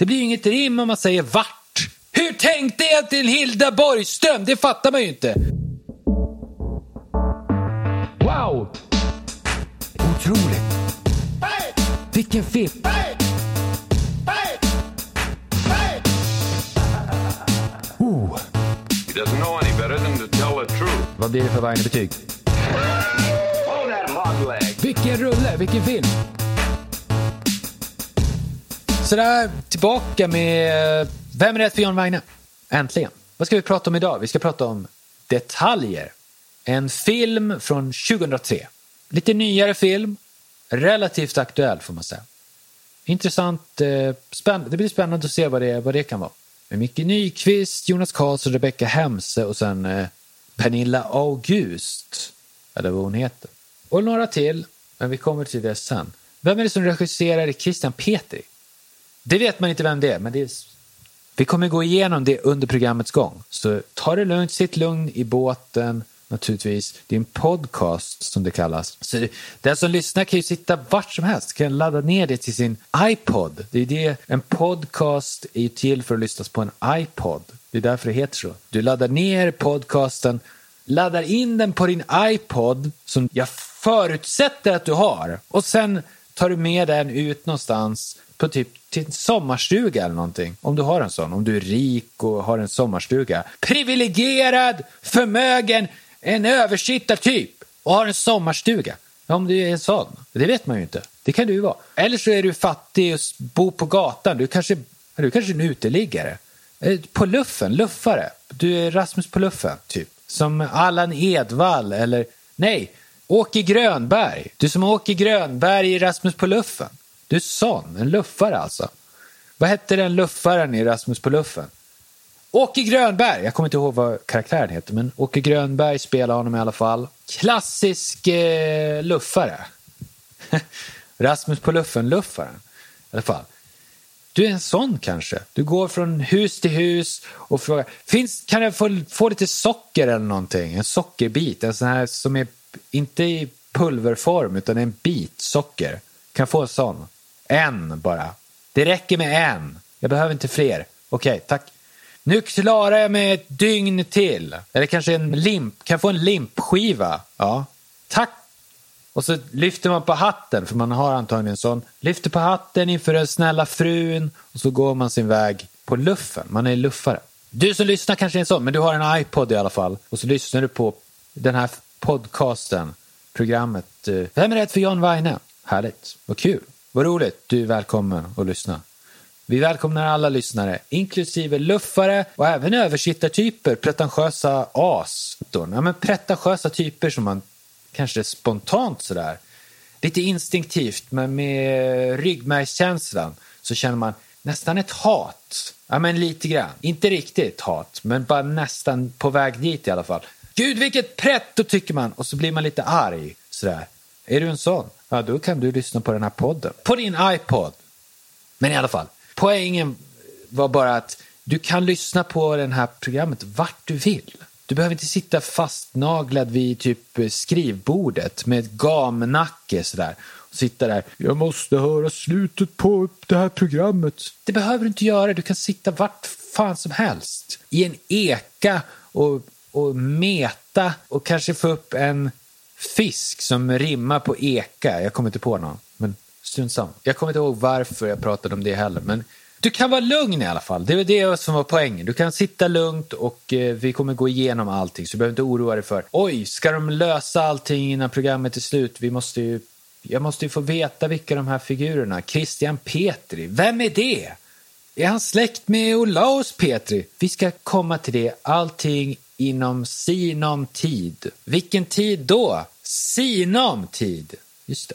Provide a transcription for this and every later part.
Det blir ju inget rim om man säger vart. Hur tänkte jag till Hilda Borgström? Det fattar man ju inte. Wow! Otroligt. Vilken film. Oh, He doesn't know any better than to tell the truth. vad blir det för? Oh, leg. Vilken rulle, vilken film! Alltså, Sådär, tillbaka med Vem är rätt för John Weine? Äntligen. Vad ska vi prata om idag? Vi ska prata om Detaljer. En film från 2003. Lite nyare film, relativt aktuell får man säga. Intressant, eh, spännande. det blir spännande att se vad det, vad det kan vara. Med Micke Nyqvist, Jonas Karlsson, Rebecca Hemse och sen eh, Pernilla August. Eller vad hon heter. Och några till, men vi kommer till det sen. Vem är det som regisserar Christian Petri? Det vet man inte vem det är, men det är... vi kommer gå igenom det under programmets gång. Så ta det lugnt, sitt lugn i båten naturligtvis. Det är en podcast som det kallas. Så den som lyssnar kan ju sitta vart som helst, kan ladda ner det till sin iPod. Det är det, en podcast är ju till för att lyssnas på en iPod. Det är därför det heter så. Du laddar ner podcasten, laddar in den på din iPod som jag förutsätter att du har och sen tar du med den ut någonstans på typ till en sommarstuga eller någonting. Om du har en sån, om du är rik och har en sommarstuga. Privilegierad, förmögen, en översittartyp och har en sommarstuga. Om du är en sån, det vet man ju inte. Det kan du ju vara. Eller så är du fattig och bor på gatan. Du kanske, du kanske är en uteliggare. Eh, på luffen, luffare. Du är Rasmus på luffen, typ. Som Allan Edwall eller, nej, Åke Grönberg. Du som Åke Grönberg i Rasmus på luffen. Du är sån, en luffare alltså. Vad hette den luffaren i Rasmus på luffen? Åke Grönberg, jag kommer inte ihåg vad karaktären heter, men Åke Grönberg spelar honom i alla fall. Klassisk eh, luffare. Rasmus på luffen-luffaren. I alla fall. Du är en sån kanske. Du går från hus till hus och frågar, finns, kan jag få, få lite socker eller någonting? En sockerbit, en sån här som är inte i pulverform utan en bit socker. Kan jag få en sån? En bara. Det räcker med en. Jag behöver inte fler. Okej, tack. Nu klarar jag mig ett dygn till. Eller kanske en limp. Kan jag få en limpskiva? Ja. Tack. Och så lyfter man på hatten, för man har antagligen en sån. Lyfter på hatten inför den snälla frun och så går man sin väg på luffen. Man är luffare. Du som lyssnar kanske är en sån, men du har en iPod i alla fall. Och så lyssnar du på den här podcasten, programmet eh. Vem är rädd för John Weine? Härligt, vad kul, vad roligt, du är välkommen att lyssna. Vi välkomnar alla lyssnare, inklusive luffare och även översittartyper, pretentiösa as. Ja, men pretentiösa typer som man kanske spontant sådär, lite instinktivt, men med ryggmärgskänslan så känner man nästan ett hat. Ja, men lite grann. Inte riktigt hat, men bara nästan på väg dit i alla fall. Gud, vilket pretto tycker man och så blir man lite arg. Sådär. Är du en sån? Ja, då kan du lyssna på den här podden. På din iPod. Men i alla fall, poängen var bara att du kan lyssna på det här programmet vart du vill. Du behöver inte sitta fastnaglad vid typ skrivbordet med ett gamnacke sådär. Och sitta där. Jag måste höra slutet på det här programmet. Det behöver du inte göra. Du kan sitta vart fan som helst. I en eka och, och meta och kanske få upp en fisk som rimmar på eka. Jag kommer inte på någon. Men strunt samma. Jag kommer inte ihåg varför jag pratade om det heller. Men du kan vara lugn i alla fall. Det var det som var poängen. Du kan sitta lugnt och eh, vi kommer gå igenom allting. Så du behöver inte oroa dig för oj, ska de lösa allting innan programmet är slut? Vi måste ju, jag måste ju få veta vilka de här figurerna. Christian Petri, vem är det? Är han släkt med Olaus Petri? Vi ska komma till det. Allting inom sinom tid. Vilken tid då? Sinom tid. Just det.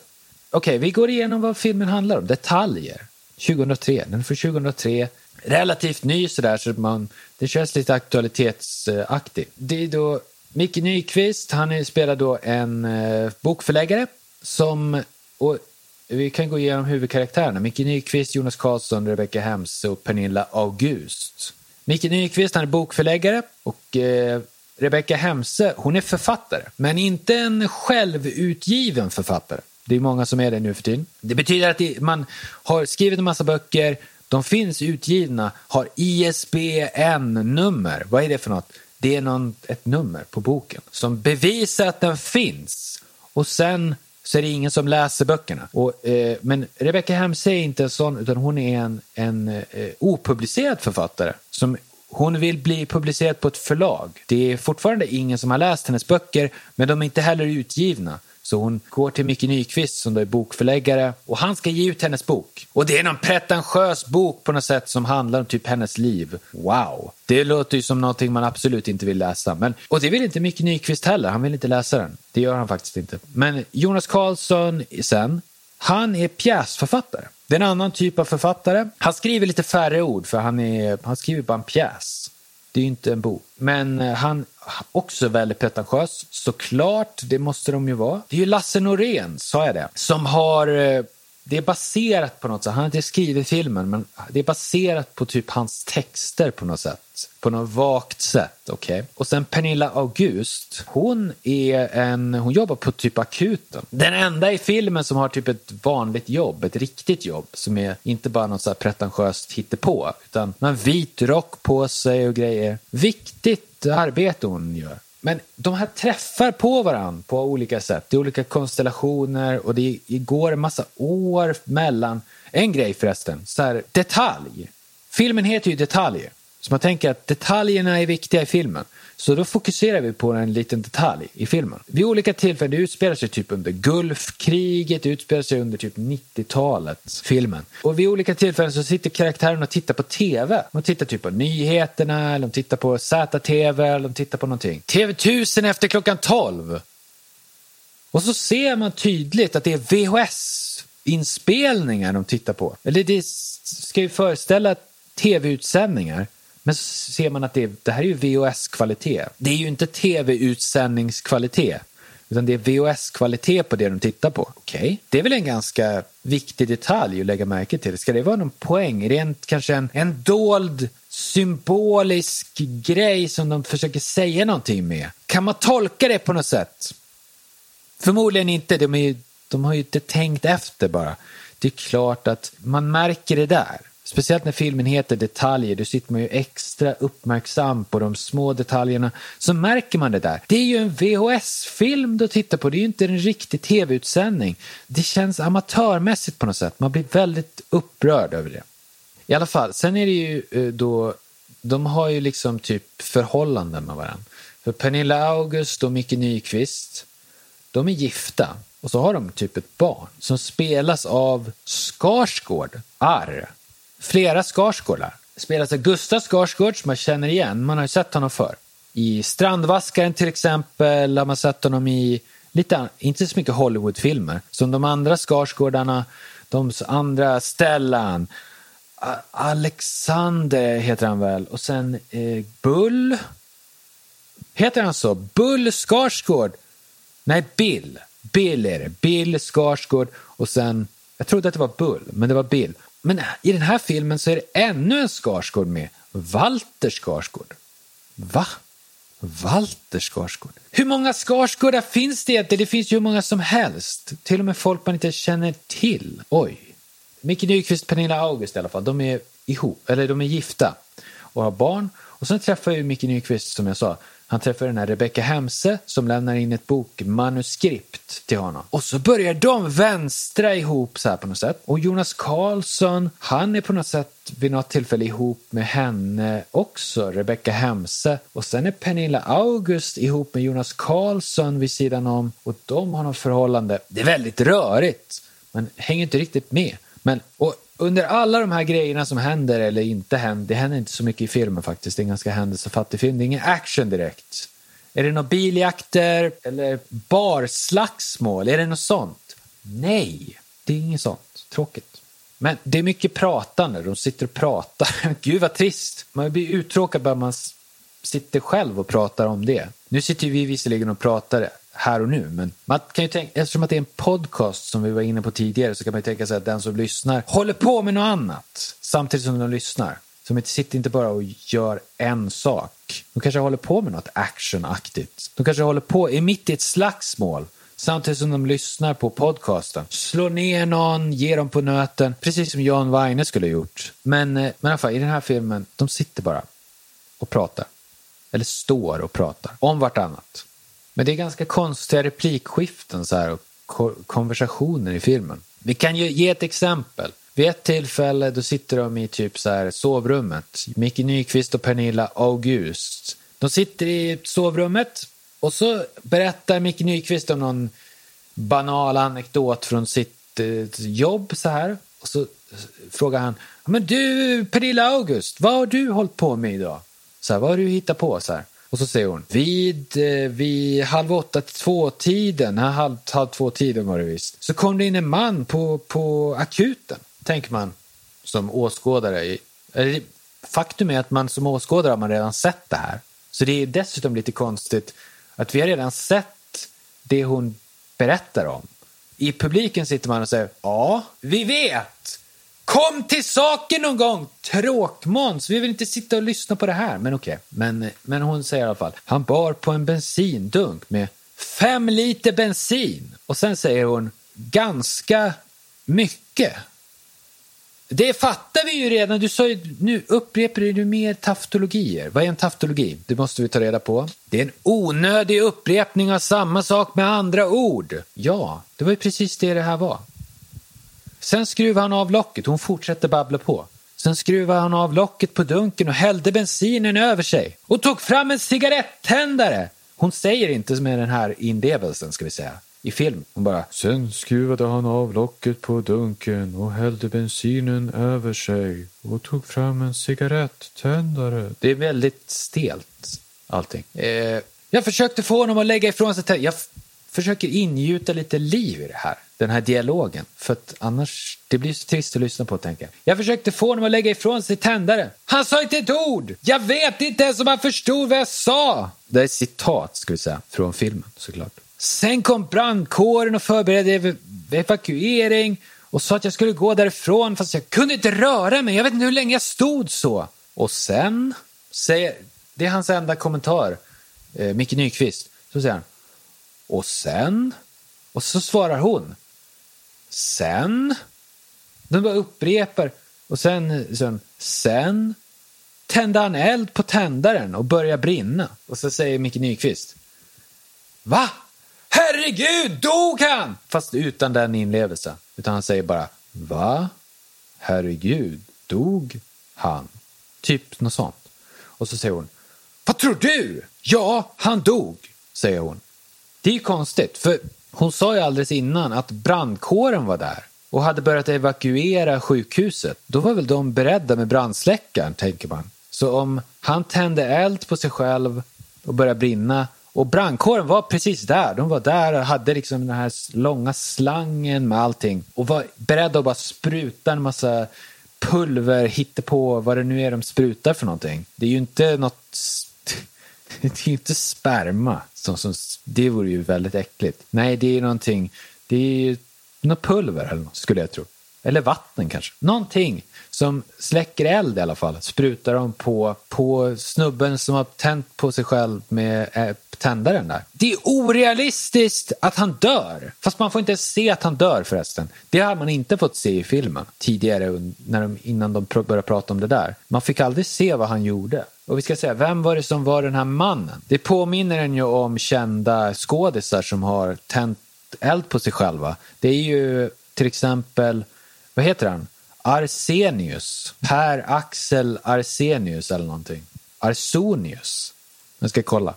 Okej, vi går igenom vad filmen handlar om. Detaljer. 2003. Den är från 2003. Relativt ny sådär så man, det känns lite aktualitetsaktigt. Det är då Micke Nyqvist, han spelar då en eh, bokförläggare som, och vi kan gå igenom huvudkaraktärerna. Micke Nyqvist, Jonas Karlsson, Rebecca Hemse och Pernilla August. Micke Nyqvist, han är bokförläggare och eh, Rebecka Hemse, hon är författare. Men inte en självutgiven författare. Det är många som är det nu för tiden. Det betyder att det, man har skrivit en massa böcker, de De finns utgivna, har ISBN-nummer. Vad är det för något? Det är någon, ett nummer på boken som bevisar att den finns. Och sen så är det ingen som läser böckerna. Och, eh, men Rebecca Hemse är inte en sån, utan hon är en, en eh, opublicerad författare som hon vill bli publicerad på ett förlag. Det är fortfarande ingen som har läst hennes böcker, men de är inte heller utgivna. Så hon går till Micke Nyqvist som då är bokförläggare och han ska ge ut hennes bok. Och det är någon pretentiös bok på något sätt som handlar om typ hennes liv. Wow! Det låter ju som någonting man absolut inte vill läsa. Men, och det vill inte Micke Nyqvist heller, han vill inte läsa den. Det gör han faktiskt inte. Men Jonas Karlsson sen, han är pjäsförfattare. Det är en annan typ av författare. Han skriver lite färre ord för han, är, han skriver bara en pjäs. Det är ju inte en bok. Men han han också väldigt pretentiös. Såklart, det måste de ju vara. Det är ju Lasse Norén, sa jag det, som har eh, det är baserat på något sätt, han har inte skrivit filmen, men det är baserat på typ hans texter på något sätt. På något vagt sätt, okej. Okay? Och sen Pernilla August, hon är en, hon jobbar på typ akuten. Den enda i filmen som har typ ett vanligt jobb, ett riktigt jobb, som är inte bara något så här pretentiöst hittepå, utan en vit rock på sig och grejer. Viktigt arbete hon gör. Men de här träffar på varandra på olika sätt. Det är olika konstellationer och det går en massa år mellan. En grej förresten, så här, detalj. Filmen heter ju Detaljer. Så man tänker att detaljerna är viktiga i filmen. Så då fokuserar vi på en liten detalj i filmen. Vid olika tillfällen, det utspelar sig typ under Gulfkriget, det utspelar sig under typ 90-talet, filmen. Och vid olika tillfällen så sitter karaktärerna och tittar på TV. De tittar typ på nyheterna, eller de tittar på ZTV, eller de tittar på någonting. TV1000 efter klockan 12. Och så ser man tydligt att det är VHS-inspelningar de tittar på. Eller det ska ju föreställa tv-utsändningar. Men så ser man att det, det här är ju VHS-kvalitet. Det är ju inte tv-utsändningskvalitet. Utan det är VHS-kvalitet på det de tittar på. Okej, okay. det är väl en ganska viktig detalj att lägga märke till. Ska det vara någon poäng? Är det en, kanske en, en dold symbolisk grej som de försöker säga någonting med? Kan man tolka det på något sätt? Förmodligen inte. De, är, de har ju inte tänkt efter bara. Det är klart att man märker det där. Speciellt när filmen heter Detaljer, då sitter man ju extra uppmärksam på de små detaljerna. Så märker man det där. Det är ju en VHS-film du tittar på, det är ju inte en riktig tv-utsändning. Det känns amatörmässigt på något sätt, man blir väldigt upprörd över det. I alla fall, sen är det ju eh, då, de har ju liksom typ förhållanden med varandra. För Pernilla August och Micke Nyqvist, de är gifta. Och så har de typ ett barn som spelas av Skarsgård, Arr flera Skarsgårdar. Spelas av Gustav Skarsgård som man känner igen, man har ju sett honom förr. I Strandvaskaren till exempel har man sett honom i lite, inte så mycket Hollywoodfilmer. Som de andra Skarsgårdarna, de andra Stellan, Alexander heter han väl och sen eh, Bull. Heter han så? Bull Skarsgård? Nej, Bill. Bill är det. Bill Skarsgård och sen, jag trodde att det var Bull, men det var Bill. Men i den här filmen så är det ännu en Skarsgård med. Walter Skarsgård. Va? Walter Skarsgård. Hur många Skarsgårdar finns det? egentligen? Det finns ju hur många som helst. Till och med folk man inte känner till. Oj. Micke Nyqvist och Pernilla August i alla fall, de är ihop, eller de är gifta och har barn. Och sen träffar ju Micke Nyqvist, som jag sa, han träffar den här Rebecca Hemse som lämnar in ett bokmanuskript till honom. Och så börjar de vänstra ihop så här på något sätt. Och Jonas Karlsson, han är på något sätt vid något tillfälle ihop med henne också, Rebecca Hemse. Och sen är Pernilla August ihop med Jonas Karlsson vid sidan om och de har något förhållande. Det är väldigt rörigt. Man hänger inte riktigt med. Men, och under alla de här grejerna som händer eller inte händer, det händer inte så mycket i filmen faktiskt, det är en ganska händelsefattig film, det är ingen action direkt. Är det några biljakter eller barslagsmål? Är det något sånt? Nej, det är inget sånt. Tråkigt. Men det är mycket pratande, de sitter och pratar. Gud vad trist. Man blir uttråkad bara man sitter själv och pratar om det. Nu sitter vi visserligen och pratar här och nu. Men man kan ju tänka, eftersom att det är en podcast som vi var inne på tidigare så kan man ju tänka sig att den som lyssnar håller på med något annat samtidigt som de lyssnar. Så de sitter inte bara och gör en sak. De kanske håller på med något actionaktigt. De kanske håller på, är mitt i ett slagsmål samtidigt som de lyssnar på podcasten. Slår ner någon, ger dem på nöten, precis som John Weine skulle ha gjort. Men, eh, men i alla fall, i den här filmen, de sitter bara och pratar. Eller står och pratar om vartannat. Men det är ganska konstiga replikskiften så här, och konversationer i filmen. Vi kan ju ge ett exempel. Vid ett tillfälle då sitter de i typ så här sovrummet. Micke Nyqvist och Pernilla August. De sitter i sovrummet och så berättar Micke Nyqvist om någon banal anekdot från sitt eh, jobb så här. Och så frågar han, men du Pernilla August, vad har du hållit på med idag? Så här, vad har du hittat på? Så här. Och så säger hon, vid, eh, vid halv åtta till två-tiden, halv, halv två-tiden var det visst, så kom det in en man på, på akuten, tänker man som åskådare. eller, Faktum är att man som åskådare har man redan sett det här. Så det är dessutom lite konstigt att vi har redan sett det hon berättar om. I publiken sitter man och säger, ja, vi vet! Kom till saken någon gång, tråkmåns. Vi vill inte sitta och lyssna på det här. Men okej, men, men hon säger i alla fall. Han bar på en bensindunk med fem liter bensin. Och sen säger hon ganska mycket. Det fattar vi ju redan. Du sa ju, nu upprepar du mer taftologier. Vad är en taftologi? Det måste vi ta reda på. Det är en onödig upprepning av samma sak med andra ord. Ja, det var ju precis det det här var. Sen skruvade han av locket. Hon fortsätter babbla på. Sen skruvade han av locket på dunken och hällde bensinen över sig och tog fram en cigarettändare. Hon säger inte med den här inlevelsen, ska vi säga, i film. Hon bara... Sen skruvade han av locket på dunken och hällde bensinen över sig och tog fram en cigarettändare. Det är väldigt stelt, allting. Eh, jag försökte få honom att lägga ifrån sig... Jag försöker ingjuta lite liv i det här, den här dialogen. För att annars, det blir så trist att lyssna på, tänker jag. Jag försökte få honom att lägga ifrån sig tändaren. Han sa inte ett ord! Jag vet inte ens om han förstod vad jag sa! Det är citat, ska vi säga, från filmen, såklart. Sen kom brandkåren och förberedde ev- evakuering och sa att jag skulle gå därifrån fast jag kunde inte röra mig. Jag vet inte hur länge jag stod så. Och sen, säger, det är hans enda kommentar, eh, Micke Nyqvist, så säger han och sen? Och så svarar hon. Sen? De bara upprepar. Och sen, sen, sen tände han eld på tändaren och började brinna. Och så säger Micke Nyqvist. Va? Herregud, dog han? Fast utan den inlevelsen. Utan han säger bara. Va? Herregud, dog han? Typ något sånt. Och så säger hon. Vad tror du? Ja, han dog, säger hon. Det är ju konstigt, för hon sa ju alldeles innan att brandkåren var där och hade börjat evakuera sjukhuset. Då var väl de beredda med brandsläckaren, tänker man. Så om han tände eld på sig själv och började brinna och brandkåren var precis där. De var där och hade liksom den här långa slangen med allting och var beredda att bara spruta en massa pulver, på vad det nu är de sprutar för någonting. Det är ju inte något det är ju inte sperma. Som, som, det vore ju väldigt äckligt. Nej, det är någonting. Det är ju något pulver eller något, skulle jag tro. Eller vatten kanske. Någonting som släcker eld i alla fall. Sprutar de på, på snubben som har tänt på sig själv med äh, tändaren där. Det är orealistiskt att han dör. Fast man får inte ens se att han dör förresten. Det har man inte fått se i filmen tidigare när de, innan de pr- började prata om det där. Man fick aldrig se vad han gjorde. Och vi ska säga, vem var det som var den här mannen? Det påminner en ju om kända skådisar som har tänt eld på sig själva. Det är ju till exempel, vad heter han? Arsenius. Per Axel Arsenius eller någonting. Arsonius. Jag ska kolla.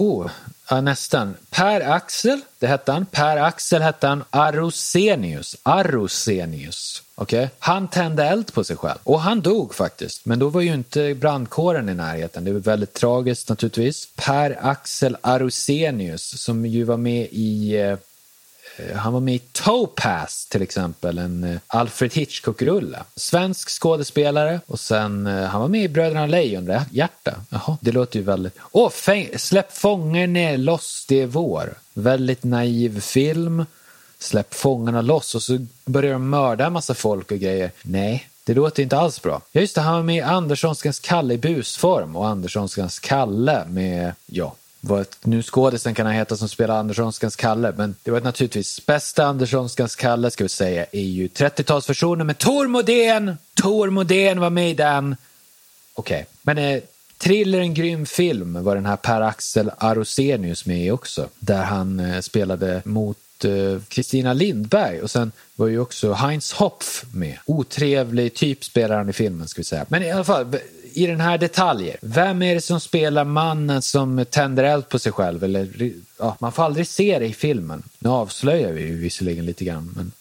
Oh, ja, nästan. Per Axel, det hette han. Per Axel hette han Arosenius. Arosenius. Okej? Han tände eld på sig själv. Och han dog faktiskt. Men då var ju inte brandkåren i närheten. Det var väldigt tragiskt naturligtvis. Per Axel Arosenius som ju var med i eh, Eh, han var med i Topaz till exempel, en eh, Alfred Hitchcock-rulle. Svensk skådespelare och sen eh, han var med i Bröderna Lejonhjärta. Jaha, det låter ju väldigt... Åh, fäng... Släpp fångarna loss, det är vår. Väldigt naiv film. Släpp fångarna loss och så börjar de mörda en massa folk och grejer. Nej, det låter inte alls bra. Ja, just det, han var med i Anderssonskans Kalle i busform och Anderssonskans Kalle med, ja, vad nu skådisen kan ha hetat som spelar Anderssonskans Kalle, men det var naturligtvis bästa Anderssonskans Kalle ska vi säga är ju 30-talsversionen med Tor Modén. Tor Modén var med i den. Okej, okay. men eh, Thriller, en grym film var den här Per-Axel Arosenius med i också, där han eh, spelade mot eh, Kristina Lindberg och sen var ju också Heinz Hopf med. Otrevlig typ spelar han i filmen ska vi säga. Men i alla fall, i den här detaljen, Vem är det som spelar mannen som tänder eld på sig själv? Eller, ja, man får aldrig se det i filmen. Nu avslöjar vi ju visserligen lite grann, men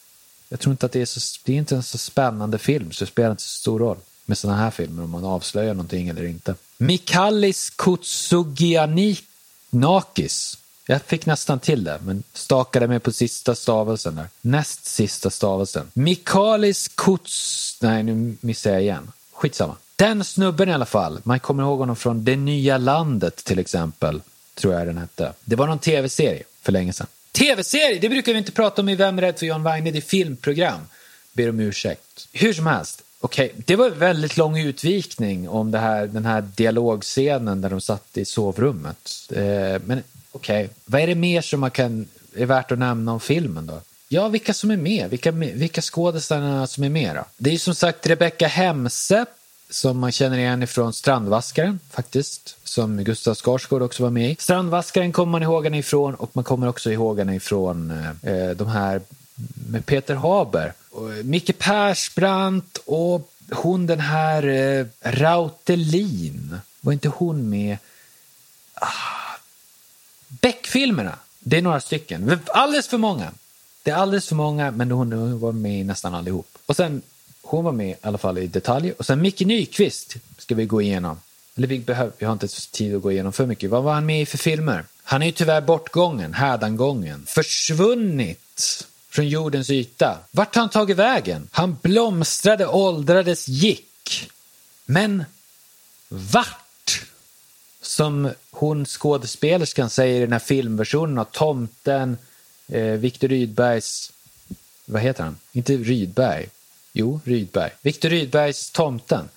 jag tror inte att det är så, det är inte en så spännande film så det spelar inte så stor roll med sådana här filmer om man avslöjar någonting eller inte. Mikallis Kotsugianakis. Jag fick nästan till det, men stakade mig på sista stavelsen där. Näst sista stavelsen. Mikalis Kuts... Nej, nu missar jag igen. Skitsamma. Den snubben i alla fall, man kommer ihåg honom från Det nya landet till exempel, tror jag den hette. Det var någon tv-serie för länge sedan. Tv-serie, det brukar vi inte prata om i Vem är rädd för John Wagner? det är filmprogram. Ber om ursäkt. Hur som helst, okej, okay. det var en väldigt lång utvikning om det här, den här dialogscenen där de satt i sovrummet. Eh, men okej, okay. vad är det mer som man kan, är värt att nämna om filmen då? Ja, vilka som är med, vilka, vilka skådespelarna som är med då? Det är som sagt Rebecca Hemse som man känner igen ifrån Strandvaskaren faktiskt, som Gustav Skarsgård också var med i. Strandvaskaren kommer man ihåg henne ifrån och man kommer också ihåg henne ifrån eh, eh de här med Peter Haber. Och Micke Persbrandt och hon den här eh, Rautelin, var inte hon med? Ah. Beck-filmerna, det är några stycken. Alldeles för många. Det är alldeles för många, men hon var med i nästan allihop. Och sen hon var med i alla fall i detalj. Och sen Micke Nyqvist ska vi gå igenom. Eller vi, behöver, vi har inte tid att gå igenom för mycket. Vad var han med i för filmer? Han är ju tyvärr bortgången, hädangången, försvunnit från jordens yta. Vart har han tagit vägen? Han blomstrade, åldrades, gick. Men vart? Som hon skådespelerskan säger i den här filmversionen av Tomten, eh, Viktor Rydbergs, vad heter han? Inte Rydberg, Jo, Rydberg. Viktor Rydbergs Tomten.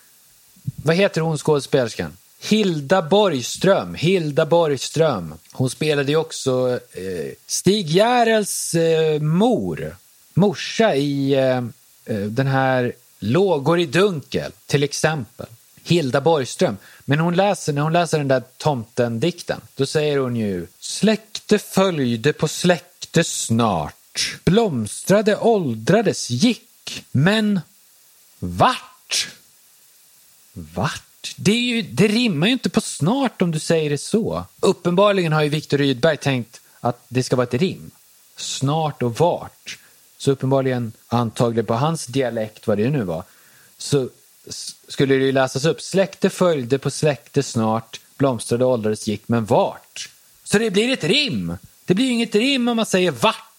Vad heter hon skådespelerskan? Hilda Borgström. Hilda Borgström. Hon spelade ju också eh, Stig Järels eh, mor. Morsa i eh, eh, den här Lågor i dunkel, till exempel. Hilda Borgström. Men hon läser, när hon läser den där tomten-dikten, då säger hon ju Släkte följde på släkte snart. Blomstrade, åldrades, gick men vart? Vart? Det, är ju, det rimmar ju inte på snart om du säger det så. Uppenbarligen har ju Viktor Rydberg tänkt att det ska vara ett rim. Snart och vart. Så uppenbarligen, antagligen på hans dialekt, vad det nu var, så skulle det ju läsas upp. Släkte följde på släkte snart, blomstrade åldrades gick, men vart? Så det blir ett rim. Det blir ju inget rim om man säger vart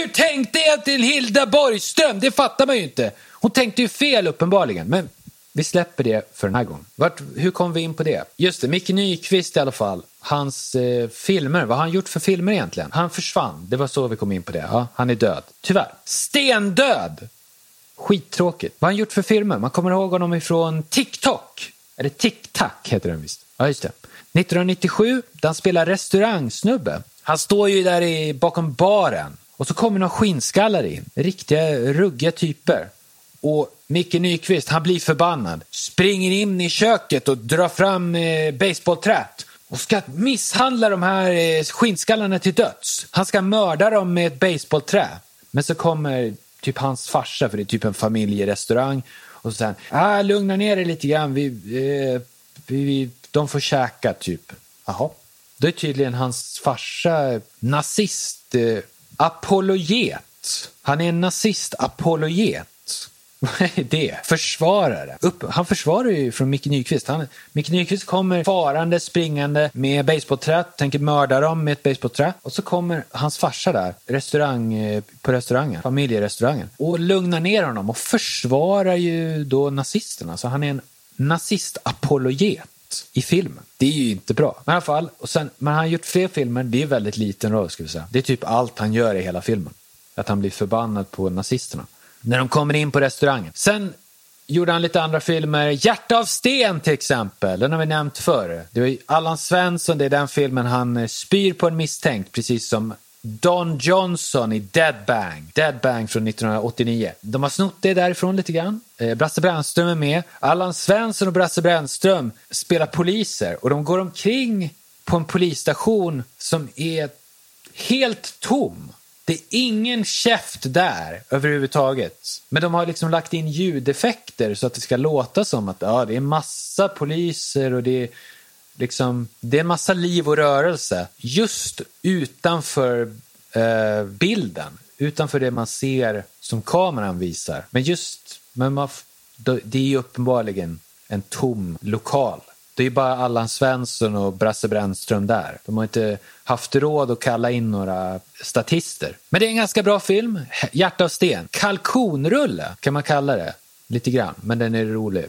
hur tänkte egentligen Hilda Borgström? Det fattar man ju inte. Hon tänkte ju fel uppenbarligen. Men vi släpper det för den här gången. Vart, hur kom vi in på det? Just det, Micke Nyqvist i alla fall. Hans eh, filmer, vad har han gjort för filmer egentligen? Han försvann, det var så vi kom in på det. Ja, han är död, tyvärr. Stendöd! Skittråkigt. Vad har han gjort för filmer? Man kommer ihåg honom ifrån TikTok. Eller TikTok heter den visst. Ja, just det. 1997, där han spelar restaurangsnubbe. Han står ju där i, bakom baren och så kommer några skinnskallar in, riktiga ruggiga typer. Och Micke Nyqvist, han blir förbannad, springer in i köket och drar fram eh, baseballträt och ska misshandla de här eh, skinnskallarna till döds. Han ska mörda dem med ett baseballträ. Men så kommer typ hans farsa, för det är typ en familjerestaurang, och så säger han, ah, lugna ner dig lite grann, vi, eh, vi, de får käka typ. Jaha. Då är tydligen hans farsa nazist eh, Apologet. Han är en nazist-apologet. Vad är det? Försvarare. Upp, han försvarar ju från Micke Nyqvist. Han, Micke Nyqvist kommer farande, springande med basebollträ, tänker mörda dem med ett basebollträ. Och så kommer hans farsa där, restaurang, eh, på restaurangen, familjerestaurangen, och lugnar ner honom och försvarar ju då nazisterna. Så han är en nazist-apologet i filmen. Det är ju inte bra. Men i alla fall, och sen, men han har gjort fler filmer, det är väldigt liten roll skulle vi säga. Det är typ allt han gör i hela filmen. Att han blir förbannad på nazisterna. När de kommer in på restaurangen. Sen gjorde han lite andra filmer. Hjärta av sten till exempel, den har vi nämnt förr. Det var Allan Svensson, det är den filmen han eh, spyr på en misstänkt, precis som Don Johnson i Dead Bang. Dead Bang från 1989. De har snott det därifrån lite grann. Eh, Brasse Brännström är med. Allan Svensson och Brasse Brännström spelar poliser och de går omkring på en polisstation som är helt tom. Det är ingen käft där överhuvudtaget. Men de har liksom lagt in ljudeffekter så att det ska låta som att ja, det är massa poliser och det är liksom, det är en massa liv och rörelse just utanför eh, bilden. Utanför det man ser som kameran visar. Men just, men man, det är ju uppenbarligen en tom lokal. Det är bara Allan Svensson och Brasse Brännström där. De har inte haft råd att kalla in några statister. Men det är en ganska bra film. Hjärta av sten. Kalkonrulle kan man kalla det. Lite grann, men den är rolig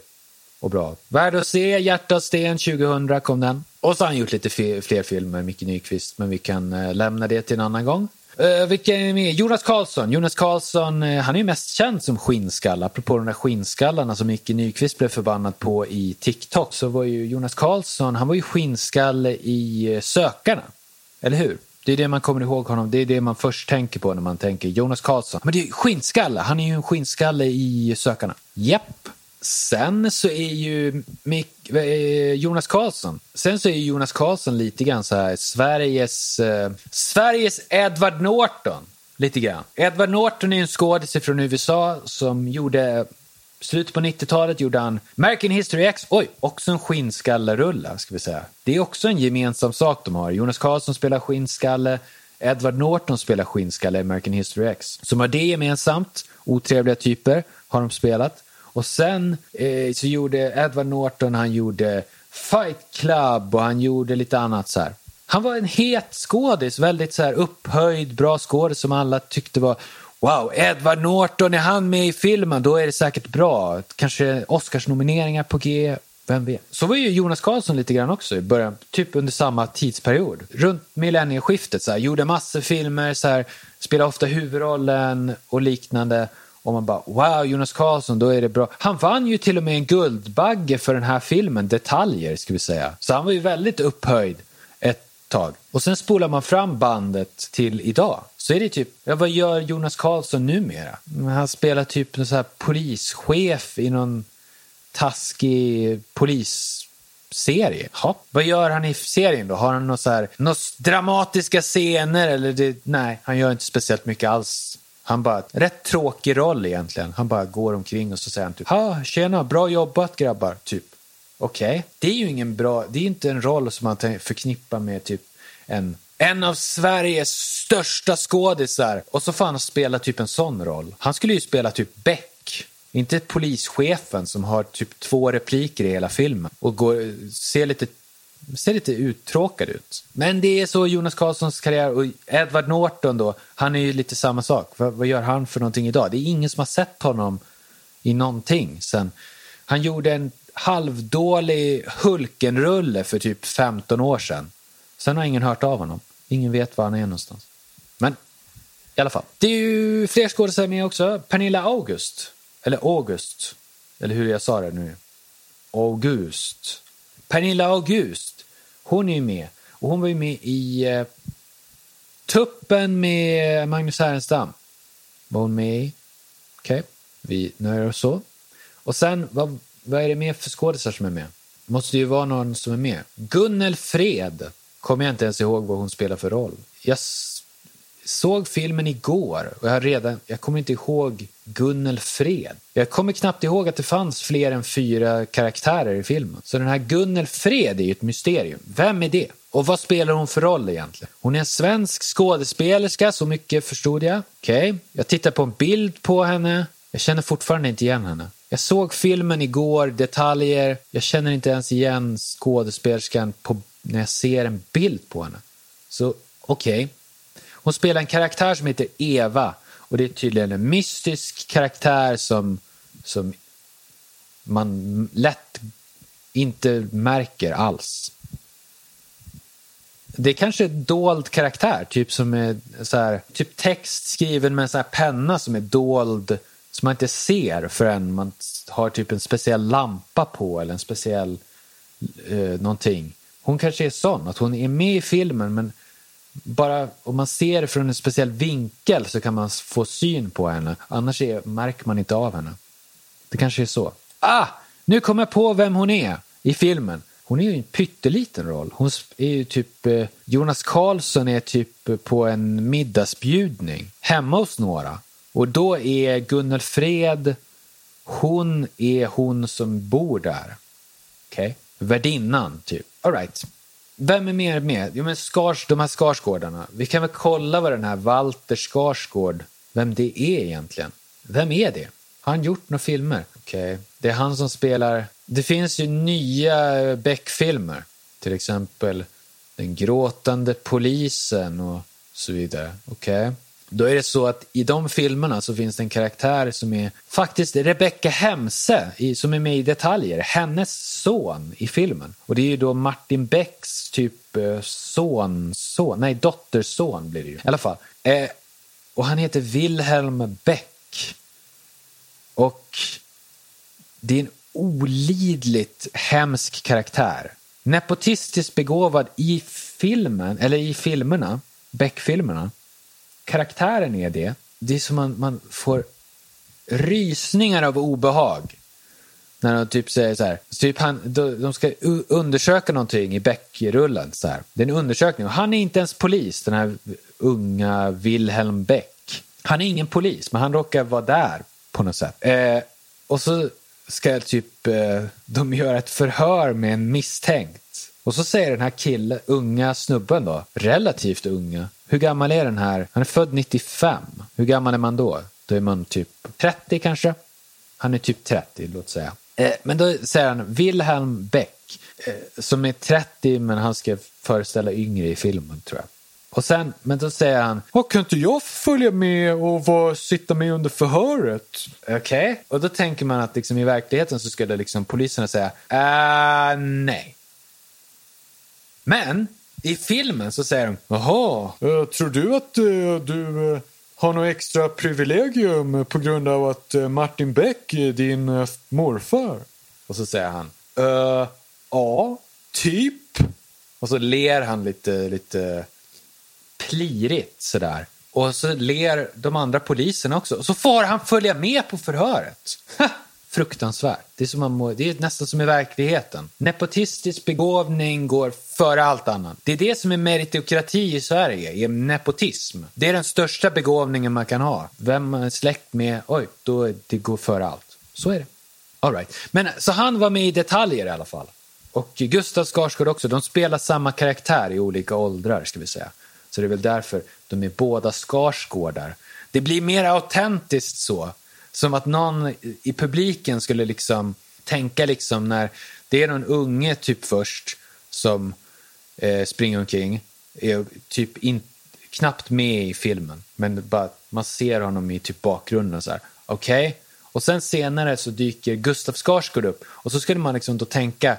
och bra. Värd att se, Hjärta av sten 2000 kom den. Och så har han gjort lite fler filmer, Micke Nyqvist, men vi kan eh, lämna det till en annan gång. Uh, vilka är med? Jonas Karlsson. Jonas Karlsson, uh, han är ju mest känd som skinnskalle. Apropå de där skinnskallarna som Micke Nyqvist blev förbannad på i TikTok så var ju Jonas Karlsson, han var ju skinnskalle i uh, Sökarna. Eller hur? Det är det man kommer ihåg honom. Det är det man först tänker på när man tänker Jonas Karlsson. Men det är skinnskalle. Han är ju en skinnskalle i Sökarna. Japp. Sen så är ju Mick, eh, Jonas Karlsson Sen så är Jonas Karlsson lite grann så här Sveriges, eh, Sveriges Edward Norton. Lite grann. Edward Norton är en skådis från USA som gjorde slutet på 90-talet gjorde han American History X, oj, också en skinnskallerulla ska vi säga. Det är också en gemensam sak de har. Jonas Karlsson spelar skinnskalle, Edward Norton spelar skinnskalle i American History X. Som har det gemensamt, otrevliga typer har de spelat. Och sen eh, så gjorde Edward Norton, han gjorde Fight Club och han gjorde lite annat så här. Han var en het skådis, väldigt så här upphöjd, bra skådis som alla tyckte var Wow, Edward Norton, är han med i filmen? Då är det säkert bra. Kanske Oscarsnomineringar på G, vem vet? Så var ju Jonas Karlsson lite grann också i början, typ under samma tidsperiod. Runt millennieskiftet, så här, gjorde massor filmer, så här, spelade ofta huvudrollen och liknande. Och man bara, wow, Jonas Karlsson, då är det bra. Han vann ju till och med en Guldbagge för den här filmen, Detaljer, ska vi säga. Så han var ju väldigt upphöjd ett tag. Och sen spolar man fram bandet till idag. Så är det typ, ja, vad gör Jonas Karlsson numera? Han spelar typ en så här polischef i någon taskig polisserie. Ja, vad gör han i serien då? Har han några så här, några dramatiska scener eller det, nej, han gör inte speciellt mycket alls han bara, rätt tråkig roll egentligen. Han bara går omkring och så säger han typ, ha, tjena, bra jobbat grabbar, typ. Okej, okay. det är ju ingen bra, det är inte en roll som man förknippar med typ en, en av Sveriges största skådisar. Och så får han spela typ en sån roll. Han skulle ju spela typ Beck. Inte polischefen som har typ två repliker i hela filmen och går, ser lite ser lite uttråkad ut. Men det är så Jonas Karlssons karriär och Edward Norton då, han är ju lite samma sak. Vad, vad, gör han för någonting idag? Det är ingen som har sett honom i någonting sen. Han gjorde en halvdålig Hulkenrulle för typ 15 år sedan. Sen har ingen hört av honom. Ingen vet var han är någonstans. Men i alla fall. Det är ju fler skådespelare med också. Pernilla August. Eller August. Eller hur jag sa det nu. August. Pernilla August, hon är ju med. Och hon var ju med i eh, Tuppen med Magnus Härenstam. Var hon med i. Okej, okay. vi nöjer oss så. Och sen, vad, vad är det mer för skådisar som är med? Måste ju vara någon som är med. Gunnel Fred kommer jag inte ens ihåg vad hon spelar för roll. Jag såg filmen igår och jag, redan, jag kommer inte ihåg Gunnel Fred. Jag kommer knappt ihåg att det fanns fler än fyra karaktärer i filmen. Så den här Gunnel Fred är ju ett mysterium. Vem är det? Och vad spelar hon för roll egentligen? Hon är en svensk skådespelerska, så mycket förstod jag. Okej, okay. jag tittar på en bild på henne. Jag känner fortfarande inte igen henne. Jag såg filmen igår, detaljer. Jag känner inte ens igen skådespelerskan på, när jag ser en bild på henne. Så okej, okay. Hon spelar en karaktär som heter Eva och det är tydligen en mystisk karaktär som, som man lätt inte märker alls. Det är kanske är dold karaktär, typ som är så här, typ text skriven med en sån här penna som är dold som man inte ser förrän man har typ en speciell lampa på eller en speciell eh, någonting. Hon kanske är sån, att hon är med i filmen men bara om man ser det från en speciell vinkel så kan man få syn på henne. Annars är, märker man inte av henne. Det kanske är så. Ah! Nu kommer jag på vem hon är i filmen. Hon är ju en pytteliten roll. Hon är ju typ, eh, Jonas Karlsson är typ eh, på en middagsbjudning hemma hos några. Och då är Gunnel Fred, hon är hon som bor där. Okej? Okay? Värdinnan, typ. All right. Vem är mer med? Jo, men Skars, de här Skarsgårdarna. Vi kan väl kolla vad den här Walter Skarsgård, vem det är egentligen. Vem är det? Har han gjort några filmer? Okej. Okay. Det är han som spelar... Det finns ju nya Beck-filmer. Till exempel Den gråtande polisen och så vidare. Okej. Okay. Då är det så att i de filmerna så finns det en karaktär som är faktiskt Rebecca Hemse som är med i detaljer. Hennes son i filmen. Och det är ju då Martin Becks typ sonson... son, son, nej dotterson blir det ju. I alla fall. Eh, och han heter Wilhelm Beck. Och det är en olidligt hemsk karaktär. Nepotistiskt begåvad i filmen, eller i filmerna, Beck-filmerna karaktären är det. Det är som man, man får rysningar av obehag. När de typ säger så här, typ han, de ska undersöka någonting i Beck-rullen. Så här. Det är en undersökning och han är inte ens polis, den här unga Wilhelm Beck. Han är ingen polis, men han råkar vara där på något sätt. Eh, och så ska typ eh, de göra ett förhör med en misstänkt. Och så säger den här killen, unga snubben då, relativt unga, hur gammal är den här? Han är född 95. Hur gammal är man då? Då är man typ 30 kanske. Han är typ 30, låt säga. Eh, men då säger han Wilhelm Beck, eh, som är 30 men han ska föreställa yngre i filmen tror jag. Och sen, men då säger han, kan inte jag följa med och var, sitta med under förhöret? Okej, okay. och då tänker man att liksom, i verkligheten så skulle liksom poliserna säga, äh, nej. Men i filmen så säger de, jaha, eh, tror du att eh, du eh, har något extra privilegium på grund av att Martin Beck är din morfar? Och så säger han, ja, typ. Och så ler han lite, lite plirigt sådär. Och så ler de andra poliserna också. Och så får han följa med på förhöret fruktansvärt. Det är, som man må, det är nästan som i verkligheten. Nepotistisk begåvning går före allt annat. Det är det som är meritokrati i Sverige, är nepotism. Det är den största begåvningen man kan ha. Vem man är släkt med, oj, då det går före allt. Så är det. All right. Men så han var med i detaljer i alla fall. Och Gustav Skarsgård också, de spelar samma karaktär i olika åldrar ska vi säga. Så det är väl därför de är båda Skarsgårdar. Det blir mer autentiskt så som att någon i publiken skulle liksom tänka liksom när det är någon unge typ först som eh, springer omkring, är typ in, knappt med i filmen, men bara, man ser honom i typ bakgrunden så här. Okej? Okay? Och sen senare så dyker Gustav Skarsgård upp och så skulle man liksom då tänka,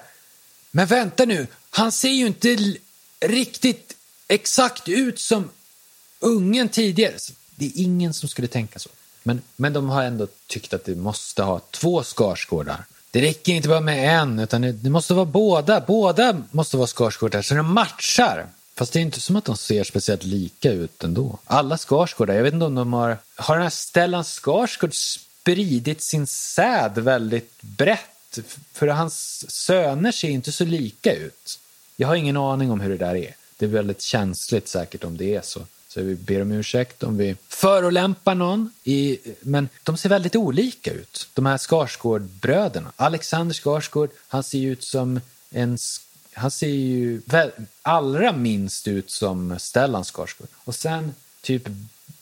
men vänta nu, han ser ju inte riktigt exakt ut som ungen tidigare. Det är ingen som skulle tänka så. Men, men de har ändå tyckt att du måste ha två Skarsgårdar. Det räcker inte bara med en, utan det, det måste vara båda. Båda måste vara Skarsgårdar, så de matchar. Fast det är inte som att de ser speciellt lika ut ändå. Alla Skarsgårdar, jag vet inte om de har... Har den här Stellan Skarsgård spridit sin säd väldigt brett? För hans söner ser inte så lika ut. Jag har ingen aning om hur det där är. Det är väldigt känsligt säkert om det är så. Så vi ber om ursäkt om vi förolämpar någon. I, men de ser väldigt olika ut, de här Skarsgård-bröderna. Alexander Skarsgård, han ser ju ut som en... Han ser ju väl, allra minst ut som Stellan Skarsgård. Och sen typ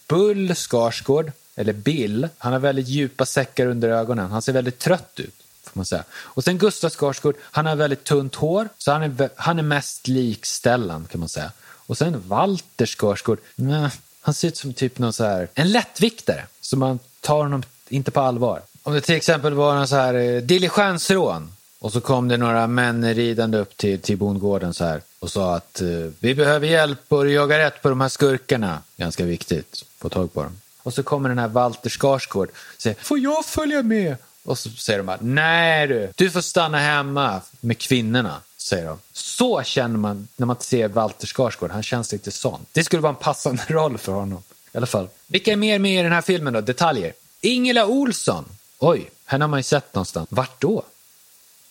Bull Skarsgård, eller Bill, han har väldigt djupa säckar under ögonen. Han ser väldigt trött ut. Får man säga. Och sen Gustav Skarsgård, han har väldigt tunt hår, så han är, han är mest lik Stellan kan man säga. Och sen Walter Skarsgård, nej, han ser ut som typ någon så här, en lättviktare. Så man tar honom inte på allvar. Om det till exempel var någon så här eh, diligensrån och så kom det några män ridande upp till, till bondgården så här och sa att eh, vi behöver hjälp och jaga rätt på de här skurkarna. Ganska viktigt, få tag på dem. Och så kommer den här Walter Skarsgård och säger får jag följa med? Och så säger de bara nej du, du får stanna hemma med kvinnorna. Säger de. Så känner man när man ser Walter Skarsgård. Han känns lite sån. Det skulle vara en passande roll för honom. I alla fall. Vilka är mer med i den här filmen då? Detaljer. Ingela Olsson. Oj, henne har man ju sett någonstans. Vart då?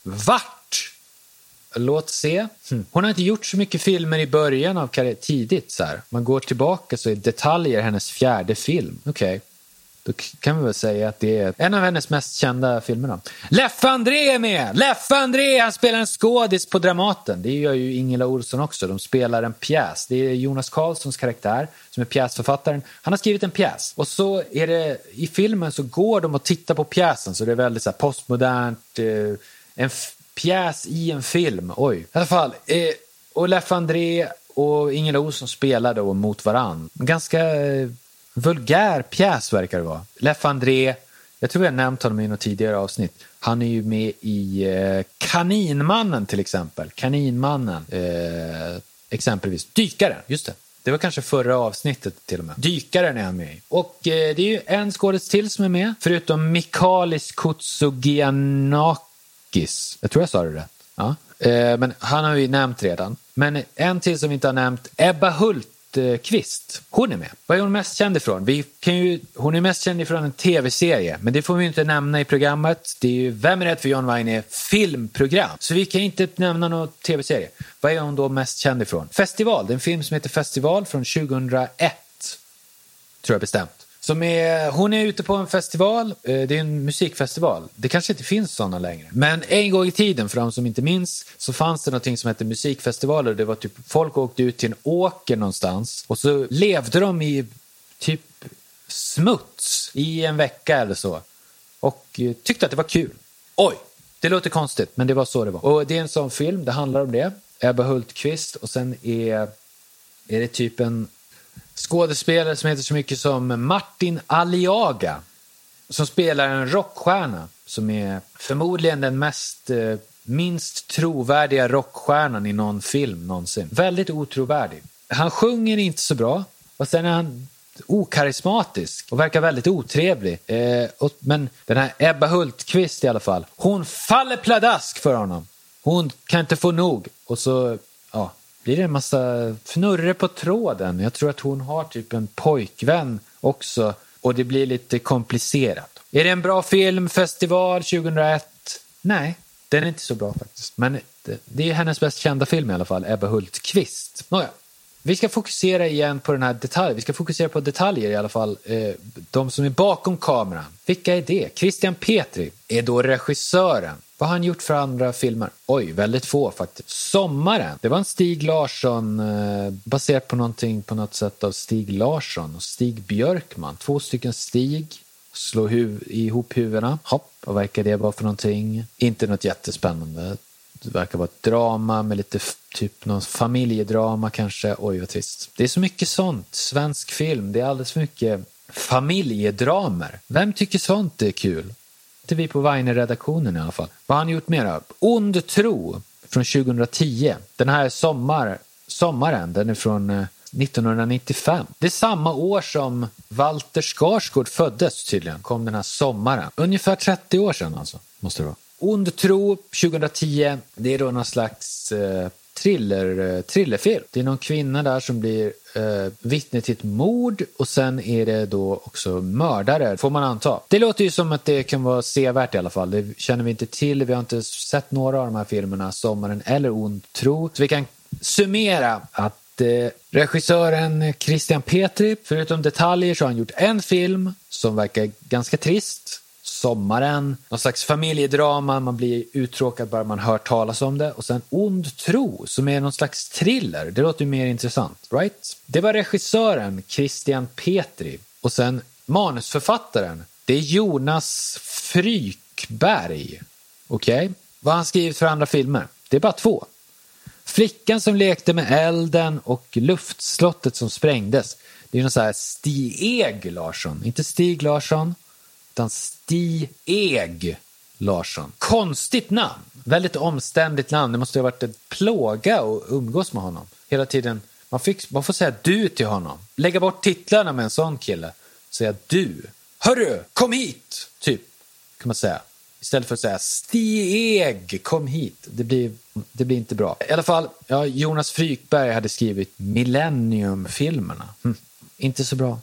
Vart? Låt se. Hm. Hon har inte gjort så mycket filmer i början av karriären, tidigt. Så här. Man går tillbaka så är Detaljer hennes fjärde film. Okej. Okay. Då kan vi väl säga att det är en av hennes mest kända filmer. Då. Leffe André är med! Leffe André, han spelar en skådis på Dramaten. Det gör ju Ingela Olsson också. De spelar en pjäs. Det är Jonas Karlssons karaktär som är pjäsförfattaren. Han har skrivit en pjäs. Och så är det, i filmen så går de och tittar på pjäsen. Så det är väldigt så här, postmodernt. Eh, en pjäs i en film. Oj. I alla fall. Eh, och Leffe André och Ingela Olsson spelar då mot varann. Ganska eh, vulgär pjäs verkar det vara. Leff André, jag tror jag nämnt honom i något tidigare avsnitt. Han är ju med i eh, Kaninmannen till exempel. Kaninmannen, eh, exempelvis. Dykaren, just det. Det var kanske förra avsnittet till och med. Dykaren är han med i. Och eh, det är ju en skådis till som är med, förutom Mikalis Kutsugianakis. Jag tror jag sa det rätt. Ja. Eh, men han har vi nämnt redan. Men en till som vi inte har nämnt, Ebba Hult Kvist. Hon är med. Vad är hon mest känd ifrån? Vi kan ju, hon är mest känd ifrån en tv-serie, men det får vi inte nämna i programmet. Det är ju Vem är rädd för John Wayne filmprogram, så vi kan inte nämna någon tv-serie. Vad är hon då mest känd ifrån? Festival, det är en film som heter Festival från 2001, tror jag bestämt. Som är, hon är ute på en festival, eh, det är en musikfestival. Det kanske inte finns sådana längre. Men en gång i tiden, för de som inte minns, så fanns det någonting som hette musikfestivaler. Det var typ, folk åkte ut till en åker någonstans och så levde de i typ smuts i en vecka eller så. Och eh, tyckte att det var kul. Oj, det låter konstigt, men det var så det var. Och det är en sån film, det handlar om det. Ebba Hultqvist och sen är, är det typ en skådespelare som heter så mycket som Martin Aliaga som spelar en rockstjärna som är förmodligen den mest eh, minst trovärdiga rockstjärnan i någon film någonsin. Väldigt otrovärdig. Han sjunger inte så bra och sen är han okarismatisk och verkar väldigt otrevlig. Eh, och, men den här Ebba Hultqvist i alla fall, hon faller pladask för honom. Hon kan inte få nog och så ja, blir det en massa fnurre på tråden. Jag tror att hon har typ en pojkvän också och det blir lite komplicerat. Är det en bra film, festival 2001? Nej, den är inte så bra faktiskt. Men det är hennes bäst kända film i alla fall, Ebba Hultqvist. Nåja, vi ska fokusera igen på den här detaljen. Vi ska fokusera på detaljer i alla fall. Eh, de som är bakom kameran. Vilka är det? Christian Petri är då regissören. Vad har han gjort för andra filmer? Oj, väldigt få faktiskt. Sommaren, det var en Stig Larsson eh, baserat på någonting på något sätt av Stig Larsson och Stig Björkman. Två stycken Stig, slå huv ihop huvudena. Hopp, vad verkar det vara för någonting? Inte något jättespännande. Det verkar vara ett drama med lite typ någon familjedrama kanske. Oj, vad trist. Det är så mycket sånt. Svensk film, det är alldeles för mycket familjedramer. Vem tycker sånt är kul? Inte vi på Weiner-redaktionen i alla fall. Vad har han gjort mer? Ond tro från 2010. Den här sommar, sommaren, den är från eh, 1995. Det är samma år som Walter Skarsgård föddes tydligen, kom den här sommaren. Ungefär 30 år sedan alltså, måste det vara. Ond tro 2010, det är då någon slags eh, thriller-thrillerfilm. Eh, det är någon kvinna där som blir eh, vittne till ett mord och sen är det då också mördare, får man anta. Det låter ju som att det kan vara sevärt i alla fall. Det känner vi inte till. Vi har inte sett några av de här filmerna, Sommaren eller Ond tro. Så vi kan summera att eh, regissören Christian Petri, förutom detaljer så har han gjort en film som verkar ganska trist sommaren, någon slags familjedrama, man blir uttråkad bara man hör talas om det och sen Ond tro som är någon slags thriller. Det låter ju mer intressant, right? Det var regissören Christian Petri och sen manusförfattaren, det är Jonas Frykberg. Okej? Okay? Vad har han skrivit för andra filmer? Det är bara två. Flickan som lekte med elden och luftslottet som sprängdes. Det är någon sån här Stig Larsson, inte Stig Larsson utan Stieg Larsson. Konstigt namn. Väldigt omständigt namn. Det måste ha varit en plåga att umgås med honom. Hela tiden. Man, fick, man får säga du till honom. Lägga bort titlarna med en sån kille. säga du. Hörru, kom hit! Typ, kan man säga. Istället för att säga Stieg, kom hit. Det blir, det blir inte bra. I alla fall, ja, Jonas Frykberg hade skrivit Millennium-filmerna. Hm, inte så bra.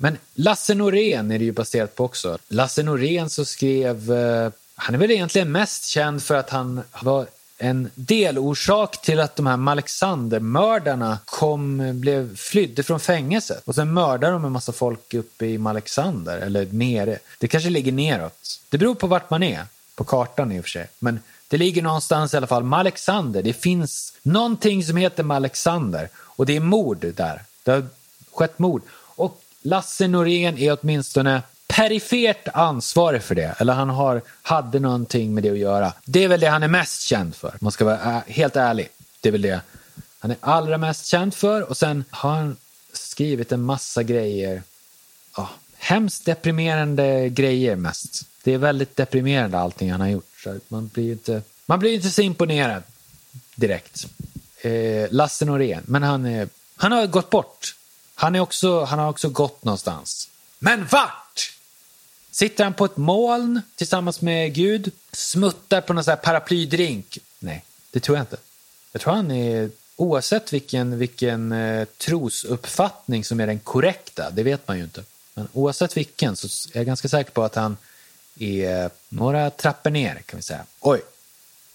Men Lasse Norén är det ju baserat på också. Lasse Norén så skrev, eh, han är väl egentligen mest känd för att han var en delorsak till att de här Malexandermördarna kom, blev, flydde från fängelset. Och sen mördade de en massa folk uppe i Malexander, eller nere. Det kanske ligger neråt. Det beror på vart man är, på kartan i och för sig. Men det ligger någonstans i alla fall, Malexander. Det finns någonting som heter Malexander och det är mord där. Det har skett mord. Och Lasse Norén är åtminstone perifert ansvarig för det. Eller han har, hade någonting med det att göra. Det är väl det han är mest känd för, om man ska vara äh, helt ärlig. Det är väl det han är allra mest känd för. Och sen har han skrivit en massa grejer. Ja, hemskt deprimerande grejer mest. Det är väldigt deprimerande allting han har gjort. Så man blir ju inte, man blir inte så imponerad direkt. Eh, Lasse Norén, men han, är, han har gått bort. Han, är också, han har också gått någonstans. Men vart? Sitter han på ett moln tillsammans med Gud? Smuttar på någon sån här paraplydrink? Nej, det tror jag inte. Jag tror han är, oavsett vilken, vilken eh, trosuppfattning som är den korrekta, det vet man ju inte. Men oavsett vilken så är jag ganska säker på att han är några trappor ner kan vi säga. Oj.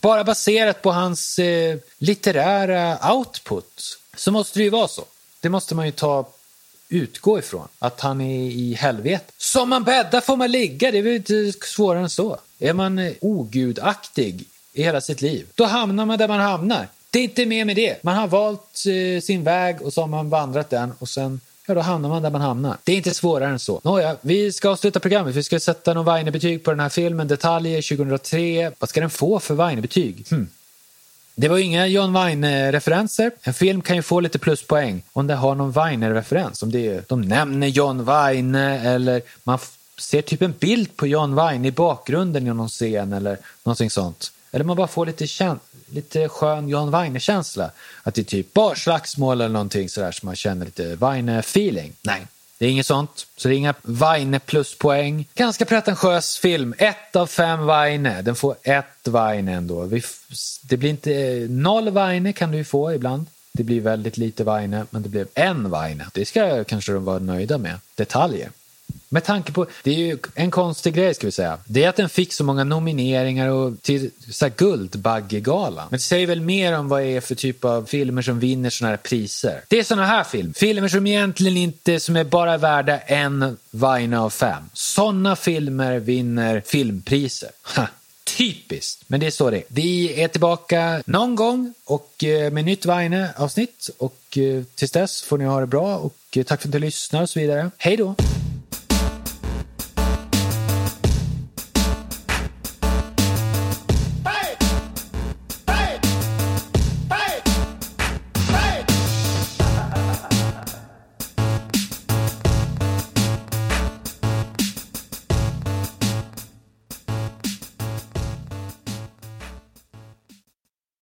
Bara baserat på hans eh, litterära output så måste det ju vara så. Det måste man ju ta utgå ifrån. Att han är i helvetet. Som man bäddar får man ligga, det är väl inte svårare än så. Är man eh, ogudaktig i hela sitt liv, då hamnar man där man hamnar. Det är inte mer med det. Man har valt eh, sin väg och så har man vandrat den och sen Ja, då hamnar man där man hamnar. Det är inte svårare än så. Nåja, vi ska avsluta programmet. Vi ska sätta någon Weine-betyg på den här filmen. Detaljer 2003. Vad ska den få för Weine-betyg? Hmm. Det var inga John Weine-referenser. En film kan ju få lite pluspoäng om det har någon Weine-referens. Om det är, de nämner John Weine eller man ser typ en bild på John Weine i bakgrunden i någon scen eller någonting sånt. Eller man bara får lite, kän- lite skön John Weine-känsla. Att det är typ barslagsmål eller någonting sådär som man känner lite Weine-feeling. Nej, det är inget sånt. Så det är inga Weine pluspoäng. Ganska pretentiös film. Ett av fem Weine. Den får ett Weine ändå. Vi f- det blir inte... Eh, noll Weine kan du ju få ibland. Det blir väldigt lite Weine, men det blev en Weine. Det ska kanske de vara nöjda med. Detaljer. Med tanke på, det är ju en konstig grej ska vi säga. Det är att den fick så många nomineringar och till så här Guldbaggegalan. Men det säger väl mer om vad det är för typ av filmer som vinner sådana här priser. Det är sådana här filmer. Filmer som egentligen inte, som är bara värda en Vaina av fem. Sådana filmer vinner filmpriser. Ha. Typiskt, men det är så det är. Vi är tillbaka någon gång och eh, med nytt Vaine-avsnitt och eh, tills dess får ni ha det bra och eh, tack för att ni lyssnar och så vidare. Hej då!